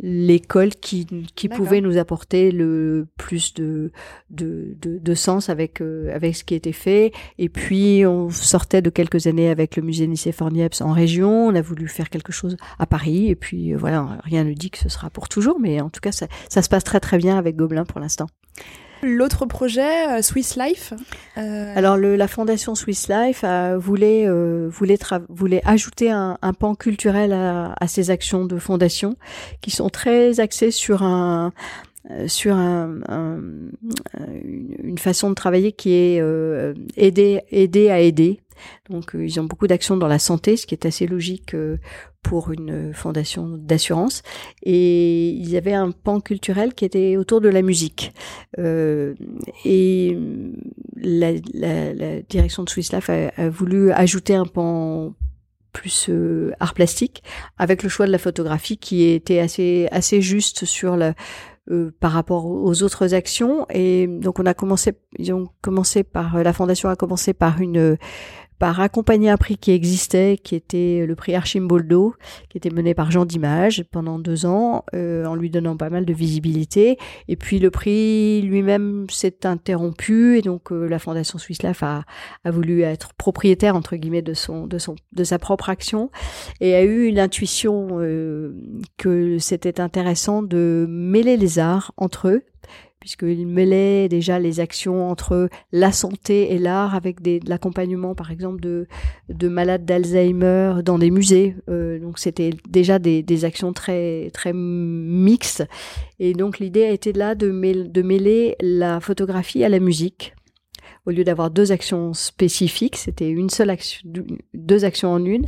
l'école qui, qui pouvait nous apporter le plus de, de, de, de sens avec, avec ce qui était fait. Et puis on sortait de quelques années avec le musée Nicéphore-Niepce en région. On a voulu faire quelque chose à Paris. Et puis voilà, rien ne dit que ce sera pour toujours, mais en tout cas ça, ça se passe très très bien avec Gobelin pour l'instant. L'autre projet, euh, Swiss Life. Euh... Alors le, la fondation Swiss Life euh, voulait euh, voulait, voulait ajouter un, un pan culturel à, à, ses actions de fondation, qui sont très axées sur un euh, sur un, un, une façon de travailler qui est aider aider à aider. Donc ils ont beaucoup d'actions dans la santé, ce qui est assez logique pour une fondation d'assurance. Et il y avait un pan culturel qui était autour de la musique. Euh, et la, la, direction de Swiss Life a, voulu ajouter un pan plus euh, art plastique avec le choix de la photographie qui était assez assez juste sur euh, par rapport aux autres actions. Et donc on a commencé ils ont commencé par la fondation a commencé par une par accompagner un prix qui existait, qui était le prix Archimboldo, qui était mené par Jean Dimage pendant deux ans, euh, en lui donnant pas mal de visibilité. Et puis le prix lui-même s'est interrompu, et donc euh, la Fondation Swiss Life a, a voulu être propriétaire entre guillemets de son de son de sa propre action, et a eu une intuition euh, que c'était intéressant de mêler les arts entre eux puisqu'il mêlait déjà les actions entre la santé et l'art avec de l'accompagnement par exemple de, de malades d'Alzheimer dans des musées. Euh, donc c'était déjà des, actions très très mixtes. Et donc l'idée a été là de, de mêler la photographie à la musique. Au lieu d'avoir deux actions spécifiques, c'était une seule action, deux actions en une.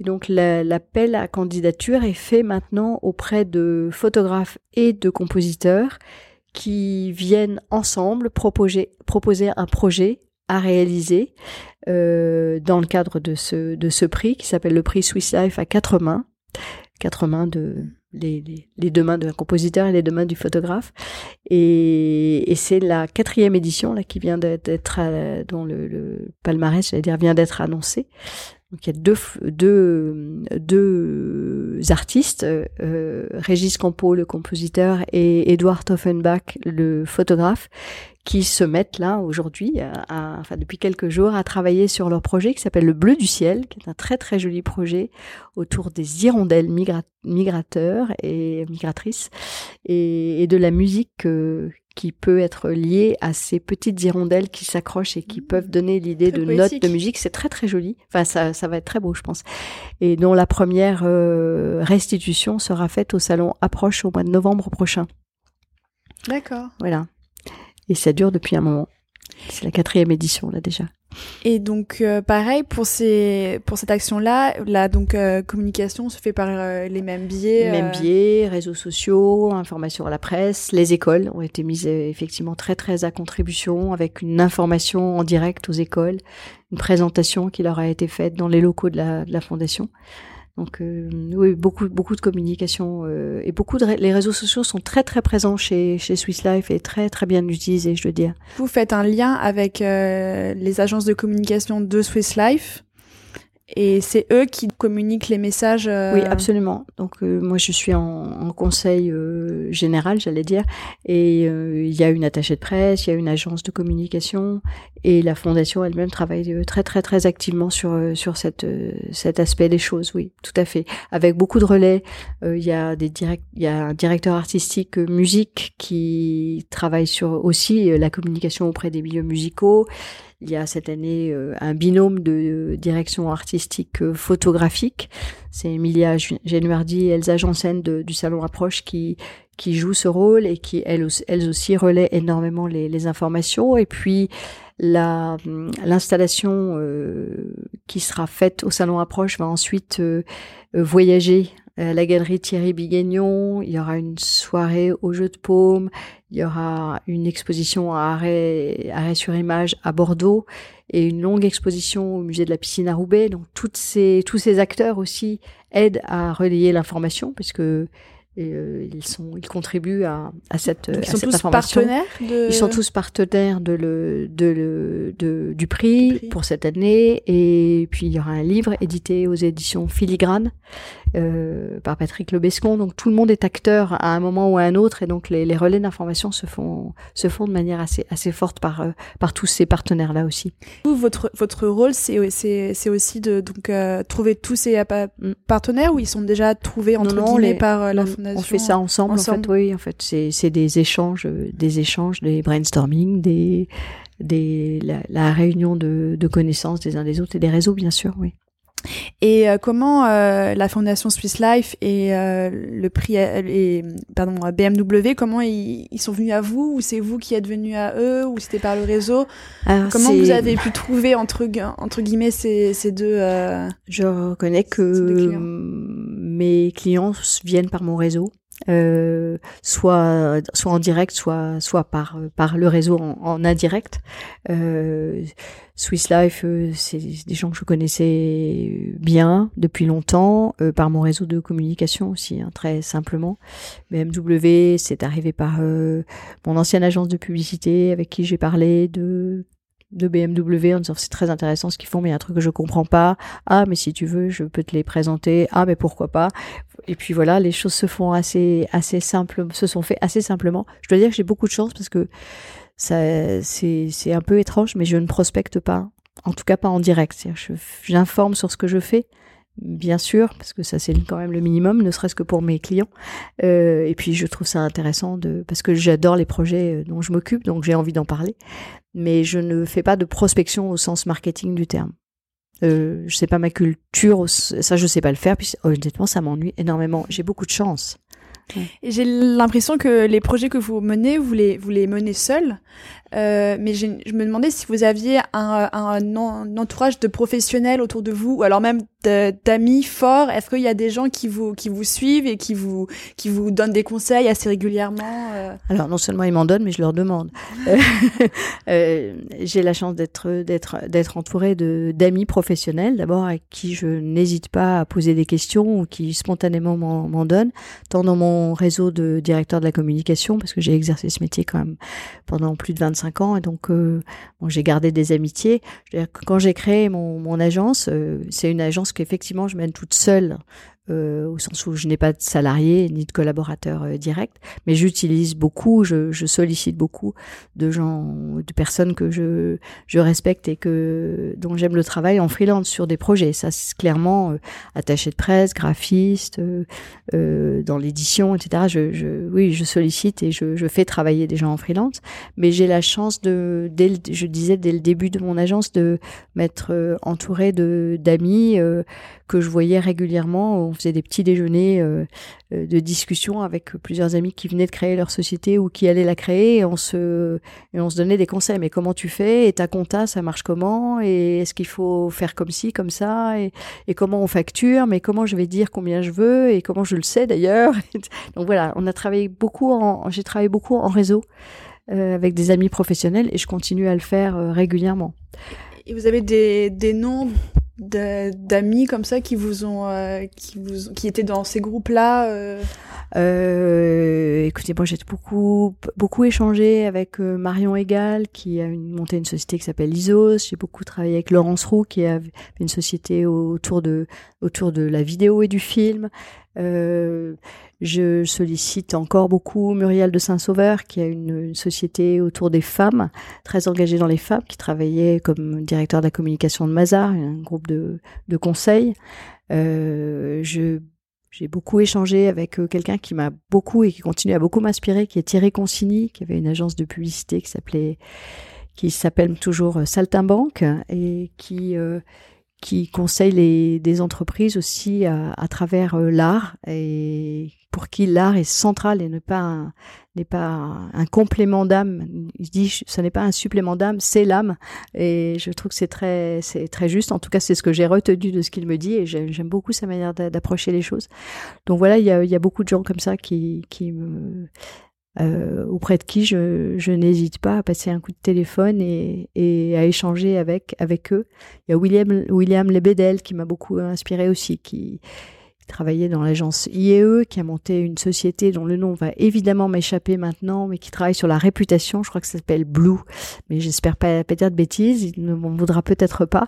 Et donc l'appel à candidature est fait maintenant auprès de photographes et de compositeurs qui viennent ensemble proposer, proposer un projet à réaliser euh, dans le cadre de ce, de ce prix qui s'appelle le prix Swiss Life à quatre mains, quatre mains de les, les, les deux mains d'un compositeur et les deux mains du photographe. Et, et c'est la quatrième édition là qui vient d'être dont le, le palmarès, j'allais dire, vient d'être annoncé. Donc il y a deux, deux, deux artistes, euh, Régis Campo, le compositeur, et Edouard Offenbach, le photographe, qui se mettent là aujourd'hui, enfin depuis quelques jours, à travailler sur leur projet qui s'appelle Le Bleu du Ciel, qui est un très très joli projet autour des hirondelles migrateurs et migratrices et, et de la musique qui peut être lié à ces petites hirondelles qui s'accrochent et qui mmh. peuvent donner l'idée de notes de musique. C'est très très joli. Enfin, ça, ça va être très beau, je pense. Et dont la première euh, restitution sera faite au salon Approche au mois de novembre prochain. D'accord. Voilà. Et ça dure depuis un moment. C'est la quatrième édition là déjà. Et donc euh, pareil pour cette action là, la donc euh, communication se fait par euh, les mêmes biais. Mêmes biais, réseaux sociaux, information à la presse, les écoles ont été mises effectivement très très à contribution avec une information en direct aux écoles, une présentation qui leur a été faite dans les locaux de la fondation. Donc euh, oui, beaucoup beaucoup de communication euh, et beaucoup de les réseaux sociaux sont très très présents chez chez Swiss Life et très très bien utilisés, je veux dire. Vous faites un lien avec euh, les agences de communication de Swiss Life? Et c'est eux qui communiquent les messages. Euh, oui, absolument. Donc moi je suis en, en conseil général, j'allais dire, et il y a une attachée de presse, il y a une agence de communication, et la fondation elle-même travaille très très très activement sur sur cette cet aspect des choses. Oui, tout à fait. Avec beaucoup de relais, il y a des direct, il y a un directeur artistique musique qui travaille sur aussi la communication auprès des milieux musicaux. Il y a cette année euh, un binôme de direction artistique euh, photographique. C'est Emilia Genuardi et Elsa Janssen du Salon Approche qui qui jouent ce rôle et qui elles, elles aussi relaient énormément les, les informations. Et puis la l'installation euh, qui sera faite au Salon Approche va ensuite voyager à la galerie Thierry Biguignon. Il y aura une soirée au jeu de paume. Il y aura une exposition à arrêt, arrêt sur image à Bordeaux et une longue exposition au musée de la piscine à Roubaix. Donc toutes ces, tous ces acteurs aussi aident à relayer l'information parce que euh, ils sont, ils contribuent à, à cette, ils sont tous partenaires. Ils sont tous partenaires de le, de le, de, du prix, du prix, pour cette année. Et puis il y aura un livre édité aux éditions Filigrane euh, par Patrick Lebescon. Donc tout le monde est acteur à un moment ou à un autre, et donc les, les relais d'information se font se font de manière assez assez forte par euh, par tous ces partenaires là aussi. Votre votre rôle c'est c'est c'est aussi de donc euh, trouver tous ces mm. partenaires ou ils sont déjà trouvés entre non, non, guillemets les, par euh, la fondation. On fait ça ensemble, ensemble. en fait. Oui, en fait c'est c'est des échanges des échanges des brainstorming des des la, la réunion de, de connaissances des uns des autres et des réseaux bien sûr oui. Et euh, comment euh, la Fondation Swiss Life et euh, le prix et pardon BMW comment ils, ils, sont venus à vous ou c'est vous qui êtes venu à eux ou c'était par le réseau? Alors, Comment vous avez pu trouver entre entre guillemets ces, ces deux Je reconnais que clients? mes clients viennent par mon réseau. Euh, soit soit en direct, soit soit par par le réseau en, en indirect. Euh, Swiss Life, euh, c'est des gens que je connaissais bien depuis longtemps, euh, par mon réseau de communication aussi, hein, très simplement. BMW, c'est arrivé par euh, mon ancienne agence de publicité avec qui j'ai parlé de de BMW en disant c'est très intéressant ce qu'ils font mais il y a un truc que je comprends pas ah mais si tu veux je peux te les présenter ah mais pourquoi pas et puis voilà les choses se font assez assez simple se sont fait assez simplement je dois dire que j'ai beaucoup de chance parce que ça c'est c'est un peu étrange mais je ne prospecte pas en tout cas pas en direct j'informe sur ce que je fais bien sûr, parce que ça c'est quand même le minimum, ne serait-ce que pour mes clients. Euh, et puis je trouve ça intéressant de, parce que j'adore les projets euh, dont je m'occupe, donc j'ai envie d'en parler. Mais je ne fais pas de prospection au sens marketing du terme. Euh, je sais pas ma culture, ça je sais pas le faire. Puis honnêtement, ça m'ennuie énormément. J'ai beaucoup de chance. J'ai l'impression que les projets que vous menez, vous les, vous les menez seuls. Euh, mais je me demandais si vous aviez un, un, un, entourage de professionnels autour de vous, ou alors même d'amis forts. Est-ce qu'il y a des gens qui vous qui vous suivent et qui vous qui vous donnent des conseils assez régulièrement euh? Alors non seulement ils m'en donnent, mais je leur demande. euh, J'ai la chance d'être d'être d'être entourée de d'amis professionnels, d'abord à qui je n'hésite pas à poser des questions ou qui spontanément m'en donnent, tant dans mon réseau de directeur de la communication, parce que j'ai exercé ce métier quand même pendant plus de 25 ans et donc euh, bon, j'ai gardé des amitiés. quand j'ai créé mon, mon agence, euh, c'est une agence qu'effectivement je mène toute seule euh, au sens où je n'ai pas de salariés ni de collaborateurs euh, directs, mais j'utilise beaucoup, je, je, sollicite beaucoup de gens, de personnes que je, je respecte et que dont j'aime le travail en freelance sur des projets. Ça, c'est clairement euh, attaché de presse, graphiste, euh, euh, dans l'édition, etc. Je, je, oui, je sollicite et je, je fais travailler des gens en freelance, mais j'ai la chance de, dès le, je disais dès le début de mon agence, de m'être entourée de d'amis que je voyais régulièrement. Faisait des petits déjeuners euh, euh, de discussion avec plusieurs amis qui venaient de créer leur société ou qui allaient la créer et on se on se donnait des conseils. Mais comment tu fais? Et ta compta, ça marche comment? Et est-ce qu'il faut faire comme ci, comme ça? Et, comment on facture? Mais comment je vais dire combien je veux? Et comment je le sais d'ailleurs? Donc voilà, on a travaillé beaucoup. J'ai travaillé beaucoup en réseau euh, avec des amis professionnels et je continue à le faire régulièrement. Et vous avez des, des noms d'amis comme ça qui vous ont euh, qui vous qui étaient dans ces groupes là euh... Euh, écoutez, moi j'ai beaucoup beaucoup échangé avec euh, Marion Egal qui a une, monté une société qui s'appelle Isos. J'ai beaucoup travaillé avec Laurence Roux qui a une société autour de autour de la vidéo et du film. Euh, je sollicite encore beaucoup Muriel de Saint-Sauveur, qui a une, société autour des femmes, très engagée dans les femmes, qui travaillait comme directeur de la communication de Mazar, un groupe de, de conseils. Euh, j'ai beaucoup échangé avec euh, quelqu'un qui m'a beaucoup et qui continue à beaucoup m'inspirer, qui est Thierry Consigny, qui avait une agence de publicité qui s'appelait, qui s'appelle toujours Saltimbanque et qui qui conseille les, des entreprises aussi à, à travers euh, l'art et pour qui l'art est central et n'est pas n'est pas un, complément d'âme. Il dit ce n'est pas un supplément d'âme, c'est l'âme et je trouve que c'est très c'est très juste. En tout cas, c'est ce que j'ai retenu de ce qu'il me dit et j'aime beaucoup sa manière d'approcher les choses. Donc voilà, il y a, y a beaucoup de gens comme ça qui qui me euh, auprès de qui je, je n'hésite pas à passer un coup de téléphone et, et, à échanger avec avec eux. Il y a William William Lebedel qui m'a beaucoup inspiré aussi, qui, travaillait dans l'agence IEE, qui a monté une société dont le nom va évidemment m'échapper maintenant, mais qui travaille sur la réputation. Je crois que ça s'appelle Blue, mais j'espère pas, pas dire de bêtises. Il ne m'en voudra peut-être pas,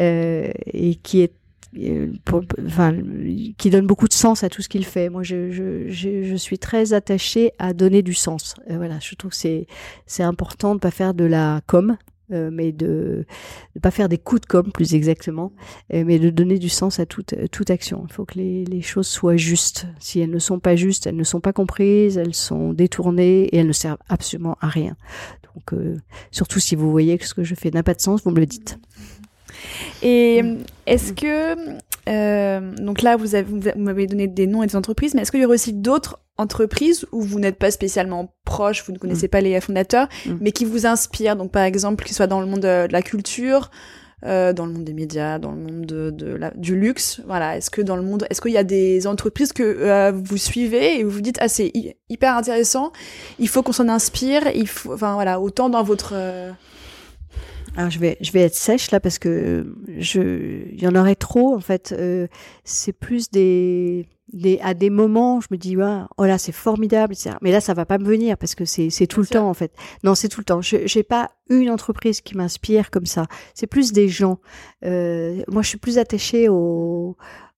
euh, et qui est euh, qui donne beaucoup de sens à tout ce qu'il fait. Moi, je, je, je, suis très attachée à donner du sens. Euh, voilà, je trouve que c'est important de pas faire de la com, euh, mais de ne pas faire des coups de com plus exactement, mais de donner du sens à toute toute action. Il faut que les, les choses soient justes. Si elles ne sont pas justes, elles ne sont pas comprises, elles sont détournées et elles ne servent absolument à rien. Donc, surtout si vous voyez que ce que je fais n'a pas de sens, vous me le dites. Et mm. est-ce que, euh, donc là, vous, avez, vous m'avez donné des noms et des entreprises, mais est-ce qu'il y aurait aussi d'autres entreprises où vous n'êtes pas spécialement proche, vous ne connaissez mm. pas les fondateurs, mm. mais qui vous inspirent? Donc par exemple, qu'ils soient dans le monde de, la culture, euh, dans le monde des médias, dans le monde de, de la, du luxe. Voilà. Est-ce que dans le monde, est-ce qu'il y a des entreprises que euh, vous suivez et vous vous dites ah c'est hyper intéressant, il faut qu'on s'en inspire, il faut, enfin voilà, autant dans votre euh, alors je vais je vais être sèche là parce que je il y en aurait trop en fait. Euh, c'est plus des des à des moments je me dis oh là c'est formidable etc. Mais là ça va pas me venir parce que c'est c'est tout le temps en fait. Non c'est tout le temps. Je j'ai pas une entreprise qui m'inspire comme ça. C'est plus des gens. Euh, moi je suis plus attachée aux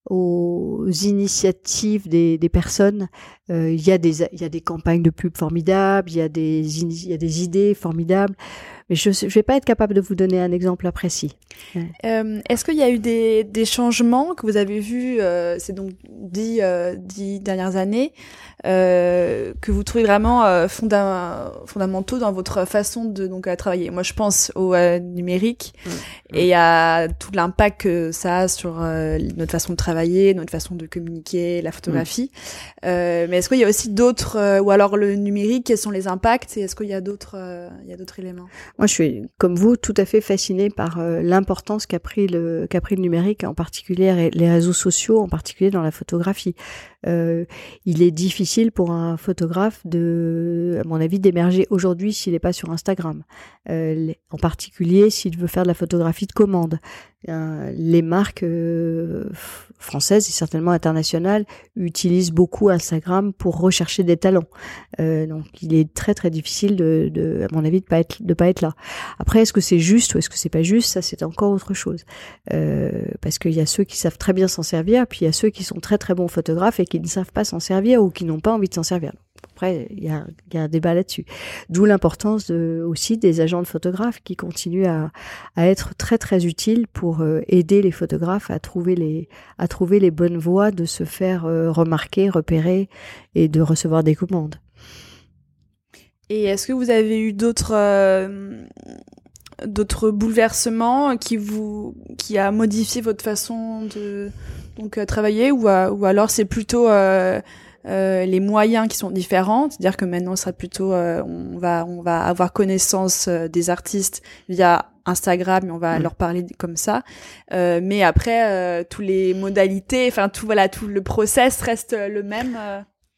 aux initiatives des, des personnes. Euh, il y a des il y a des campagnes de pub formidables, il y a des il y a des idées formidables mais je ne vais pas être capable de vous donner un exemple précis. Euh, Est-ce qu'il y a eu des, des, changements que vous avez vus, euh, c'est donc dix, euh, dix dernières années, euh, que vous trouvez vraiment euh, fondamentaux dans votre façon de donc à travailler? Moi, je pense au euh, numérique mmh. et à tout l'impact que ça a sur notre façon de travailler, notre façon de communiquer, la photographie. Mmh. mais est-ce qu'il y a aussi d'autres, ou alors le numérique, quels sont les impacts et est-ce qu'il y a d'autres, il y a d'autres éléments? Moi, je suis, comme vous, tout à fait fascinée par euh, l'importance qu'a pris le qu'a pris le numérique, en particulier les réseaux sociaux, en particulier dans la photographie. Euh, il est difficile pour un photographe de, à mon avis, d'émerger aujourd'hui s'il n'est pas sur Instagram. Euh, en particulier s'il veut faire de la photographie de commande. Euh, les marques françaises et certainement internationales utilisent beaucoup Instagram pour rechercher des talents. Donc il est très très difficile de, à mon avis de pas être de pas être là. Après est-ce que c'est juste ou est-ce que c'est pas juste? Ça c'est encore autre chose. parce qu'il y a ceux qui savent très bien s'en servir, puis il y a ceux qui sont très très bons photographes et qui ne savent pas s'en servir ou qui n'ont pas envie de s'en servir. Après, il y a, un débat là-dessus. D'où l'importance aussi des agents de photographes qui continuent à, être très très utiles pour euh, aider les photographes à trouver les à trouver les bonnes voies de se faire euh, remarquer, repérer et de recevoir des commandes. Et est-ce que vous avez eu d'autres euh, d'autres bouleversements qui vous qui a modifié votre façon de donc travailler ou, ou alors c'est plutôt euh, les moyens qui sont différents, c'est-à-dire que maintenant, ça sera plutôt, euh, on va, on va avoir connaissance euh, des artistes via Instagram, et on va mm. leur parler comme ça. mais après, tous les modalités, enfin tout, voilà, tout le process reste le même.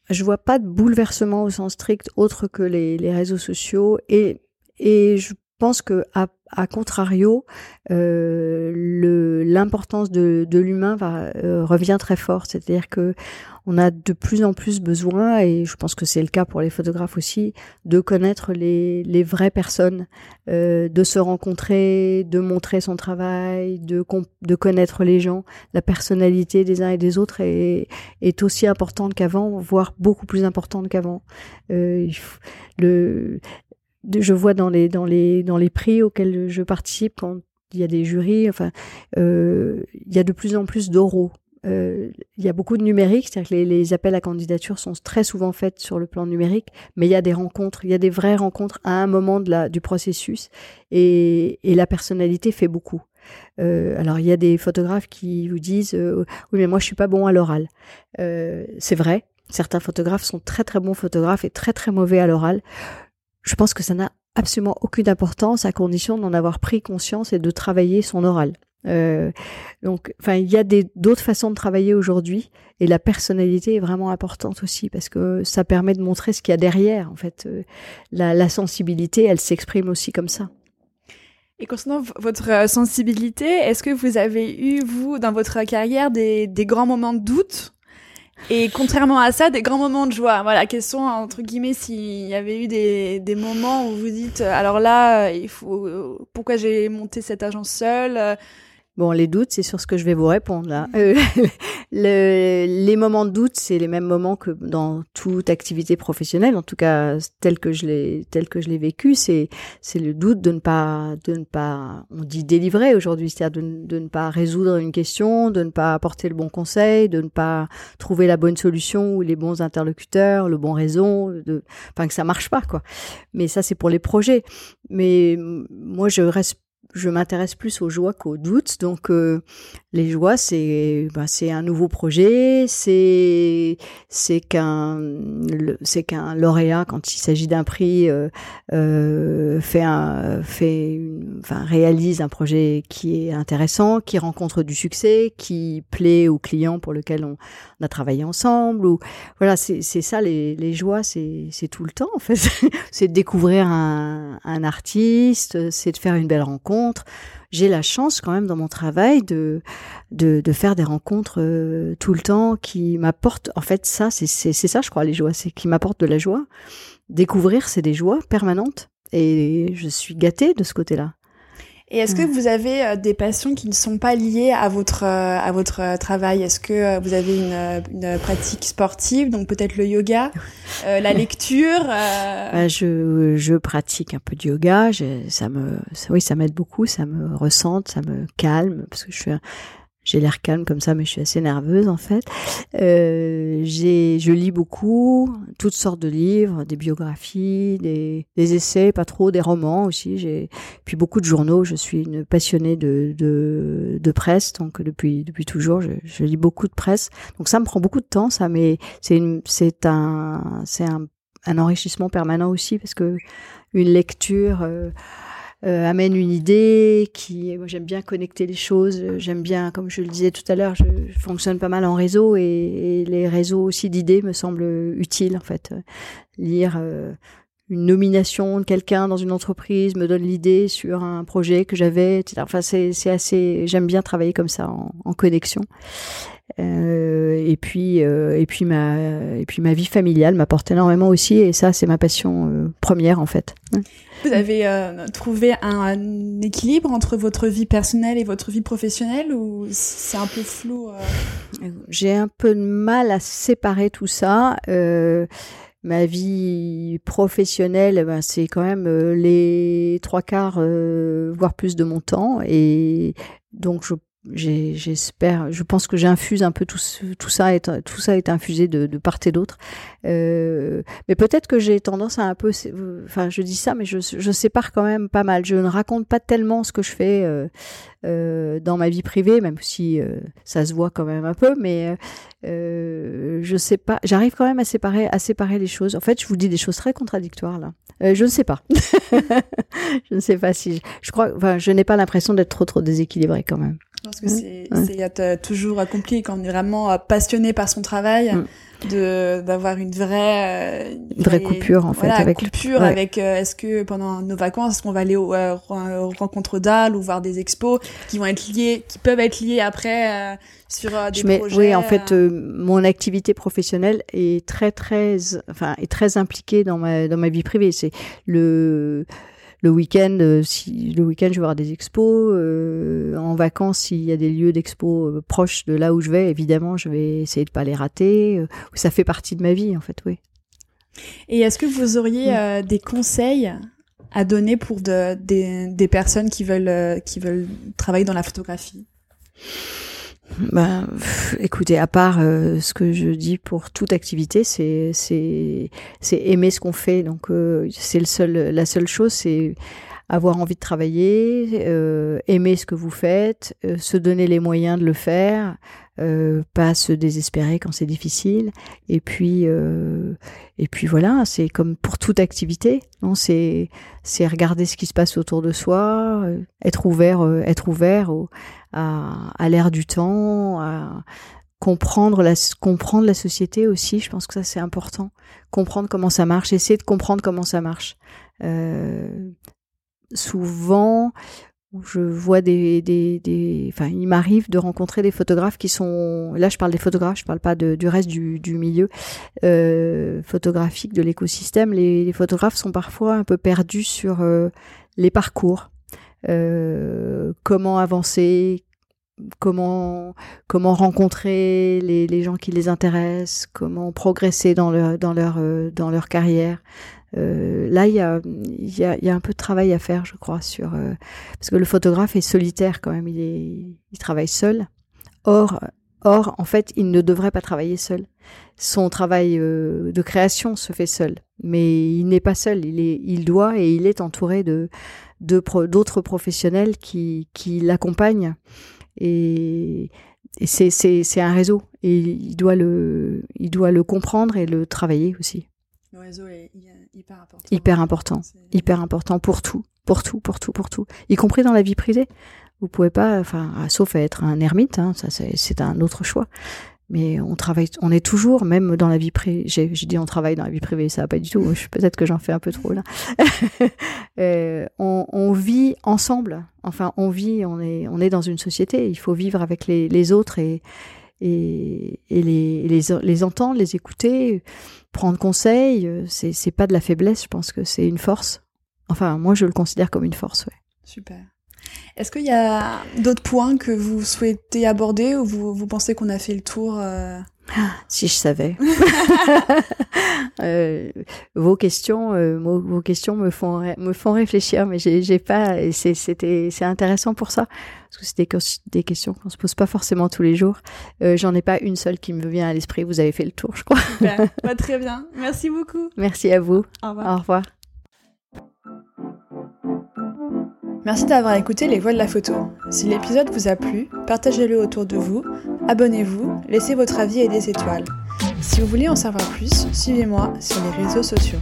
Je vois pas de bouleversement au sens strict autre que les, les réseaux sociaux et et je pense que à, à contrario, euh, l'importance de, l'humain euh, revient très fort. C'est-à-dire que on a de plus en plus besoin, et je pense que c'est le cas pour les photographes aussi, de connaître les, vraies personnes, euh, de se rencontrer, de montrer son travail, de, connaître les gens. La personnalité des uns et des autres est, est aussi importante qu'avant, voire beaucoup plus importante qu'avant. Je vois dans les dans les dans les prix auxquels je participe quand il y a des jurys, enfin, euh, il y a de plus en plus d'oraux. Euh, il y a beaucoup de numérique, c'est-à-dire que les, les, appels à candidature sont très souvent faits sur le plan numérique, mais il y a des rencontres, il y a des vraies rencontres à un moment de la, du processus, et, et la personnalité fait beaucoup. Euh, alors il y a des photographes qui vous disent euh, oui mais moi je suis pas bon à l'oral. Euh, c'est vrai, certains photographes sont très très bons photographes et très très mauvais à l'oral. Je pense que ça n'a absolument aucune importance à condition d'en avoir pris conscience et de travailler son oral. Euh, donc, enfin, il y a d'autres façons de travailler aujourd'hui, et la personnalité est vraiment importante aussi parce que ça permet de montrer ce qu'il y a derrière. En fait, euh, la, sensibilité, elle s'exprime aussi comme ça. Et concernant votre euh, sensibilité, est-ce que vous avez eu vous dans votre carrière des grands moments de doute et contrairement à ça, des grands moments de joie. Voilà, question entre guillemets s'il y avait eu des, des moments où vous dites alors là, il faut pourquoi j'ai monté cette agence seule? Bon, les doutes, c'est sur ce que je vais vous répondre là. Euh, le, les moments de doute, c'est les mêmes moments que dans toute activité professionnelle, en tout cas tel que je l'ai tel que je l'ai vécu, c'est c'est le doute de ne pas de ne pas on dit délivrer aujourd'hui, c'est-à-dire de, de, ne pas résoudre une question, de ne pas apporter le bon conseil, de ne pas trouver la bonne solution ou les bons interlocuteurs, le bon réseau, de enfin que ça marche pas quoi. Mais ça c'est pour les projets. Mais moi je reste je m'intéresse plus aux joies qu'aux doutes. Donc euh, les joies, c'est bah, c'est un nouveau projet, c'est c'est qu'un c'est qu'un lauréat quand il s'agit d'un prix euh, euh, fait un fait enfin réalise un projet qui est intéressant, qui rencontre du succès, qui plaît aux clients pour lequel on, on a travaillé ensemble. Ou voilà, c'est c'est ça les les joies, c'est c'est tout le temps en fait. c'est de découvrir un un artiste, c'est de faire une belle rencontre j'ai la chance quand même dans mon travail de de, faire des rencontres euh, tout le temps qui m'apportent. En fait, ça, c'est c'est ça, je crois, les joies, c'est qui m'apportent de la joie. Découvrir, c'est des joies permanentes, et je suis gâtée de ce côté-là. Et est-ce que vous avez euh, des passions qui ne sont pas liées à votre euh, à votre euh, travail? Est-ce que vous avez une, une pratique sportive, donc peut-être le yoga, la lecture bah, Je je pratique un peu de yoga. Je, ça me ça, oui ça m'aide beaucoup, ça me ressente, ça me calme parce que je suis j'ai l'air calme comme ça, mais je suis assez nerveuse en fait. Euh, je lis beaucoup, toutes sortes de livres, des biographies, des, des essais, pas trop, des romans aussi. J'ai puis beaucoup de journaux. Je suis une passionnée de, de, de presse, donc depuis depuis toujours, je, je, lis beaucoup de presse. Donc ça me prend beaucoup de temps, ça, mais c'est c'est un, c'est un, un enrichissement permanent aussi parce que une lecture. Euh, euh, amène une idée, qui moi j'aime bien connecter les choses, j'aime bien, comme je le disais tout à l'heure, je, fonctionne pas mal en réseau et, et les réseaux aussi d'idées me semblent utiles en fait. Lire euh, une nomination de quelqu'un dans une entreprise me donne l'idée sur un projet que j'avais, etc. Enfin c'est c'est assez, j'aime bien travailler comme ça en, en connexion. Euh, et puis euh, et puis ma et puis ma vie familiale m'apporte énormément aussi et ça c'est ma passion euh, première en fait. Vous avez trouvé un, équilibre entre votre vie personnelle et votre vie professionnelle ou c'est un peu flou J'ai un peu de mal à séparer tout ça. ma vie professionnelle, ben, c'est quand même les trois quarts, voire plus de mon temps et donc je j'espère, je pense que j'infuse un peu tout, tout ça, est, tout ça est infusé de, de part et d'autre. Euh, mais peut-être que j'ai tendance à un peu, enfin, je dis ça, mais je, je sépare quand même pas mal. Je ne raconte pas tellement ce que je fais euh, euh, dans ma vie privée, même si euh, ça se voit quand même un peu, mais euh, je sais pas. J'arrive quand même à séparer, à séparer les choses. En fait, je vous dis des choses très contradictoires là. Euh, je ne sais pas. je ne sais pas si je, je crois. Enfin, je n'ai pas l'impression d'être trop trop déséquilibrée quand même. Parce que c'est, c'est toujours accompli quand on est vraiment passionné par son travail. Mm. de d'avoir une vraie une vraie coupure en fait avec coupure avec euh, est-ce que pendant nos vacances est-ce qu'on va aller aux, euh, rencontres d'Al ou voir des expos qui vont être liés qui peuvent être liés après euh, sur des projets oui en fait mon activité professionnelle est très très enfin est très impliquée dans ma dans ma vie privée. C'est le le week-end, euh, si le week-end je vais voir des expos, euh, en vacances s'il y a des lieux d'expo euh, proches de là où je vais, évidemment je vais essayer de pas les rater. ça fait partie de ma vie en fait, oui. Et est-ce que vous auriez mm. des conseils à donner pour de, des, des personnes qui veulent qui veulent travailler dans la photographie? Ben, écoutez, à part euh, ce que je dis pour toute activité, c'est aimer ce qu'on fait. Donc euh, c'est le seul la seule chose, c'est avoir envie de travailler, euh, aimer ce que vous faites, se donner les moyens de le faire, pas se désespérer quand c'est difficile. Et puis et puis voilà, c'est comme pour toute activité. Non, c'est c'est regarder ce qui se passe autour de soi, être ouvert, être ouvert au à, l'ère du temps, à comprendre la, comprendre société aussi. Je pense que ça c'est important. Comprendre comment ça marche, essayer de comprendre comment ça marche. Euh, souvent, je vois des, des, des enfin, il m'arrive de rencontrer des photographes qui sont, là je parle des photographes, je parle pas du reste du, du milieu euh, photographique de l'écosystème. Les, les, photographes sont parfois un peu perdus sur euh, les parcours. Euh, comment avancer, comment comment rencontrer les, les, gens qui les intéressent, comment progresser dans leur dans leur euh, dans leur carrière. Euh, là, il y a, y, a, un peu de travail à faire, je crois, sur parce que le photographe est solitaire quand même. Il est il travaille seul. Or or en fait, il ne devrait pas travailler seul. Son travail de création se fait seul, mais il n'est pas seul. Il est il doit et il est entouré de d'autres professionnels qui, qui l'accompagnent. Et, et c'est un réseau. Et il doit, le, il doit le comprendre et le travailler aussi. Le réseau est hyper important. Hyper important. Hyper important pour tout. Pour tout, pour tout, pour tout. Y compris dans la vie privée. Vous pouvez pas, enfin, sauf être un ermite, hein, ça c'est un autre choix mais on travaille, on est toujours, même dans la vie privée. J'ai dit on travaille dans la vie privée, ça va pas du tout. Peut-être que j'en fais un peu trop là. euh, on, vit ensemble. Enfin, on vit, on est, on est dans une société. Il faut vivre avec les, autres et les, les, entendre, les écouter, prendre conseil. C'est c'est pas de la faiblesse. Je pense que c'est une force. Enfin, moi, je le considère comme une force. Ouais. Super. Est-ce qu'il y a d'autres points que vous souhaitez aborder ou vous, vous pensez qu'on a fait le tour euh ah, Si je savais. euh, vos questions, euh, vos, questions me font me font réfléchir, mais j'ai pas. C'était c'est intéressant pour ça parce que c'est des, des, questions qu'on se pose pas forcément tous les jours. J'en ai pas une seule qui me vient à l'esprit. Vous avez fait le tour, je crois. Bah, très bien. Merci beaucoup. Merci à vous. Au revoir. Au revoir. Merci d'avoir écouté Les Voix de la Photo. Si l'épisode vous a plu, partagez-le autour de vous, abonnez-vous, laissez votre avis et des étoiles. Si vous voulez en savoir plus, suivez-moi sur les réseaux sociaux.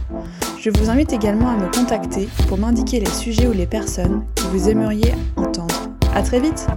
Je vous invite également à me contacter pour m'indiquer les sujets ou les personnes que vous aimeriez entendre. À très vite!